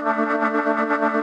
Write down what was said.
Gracias.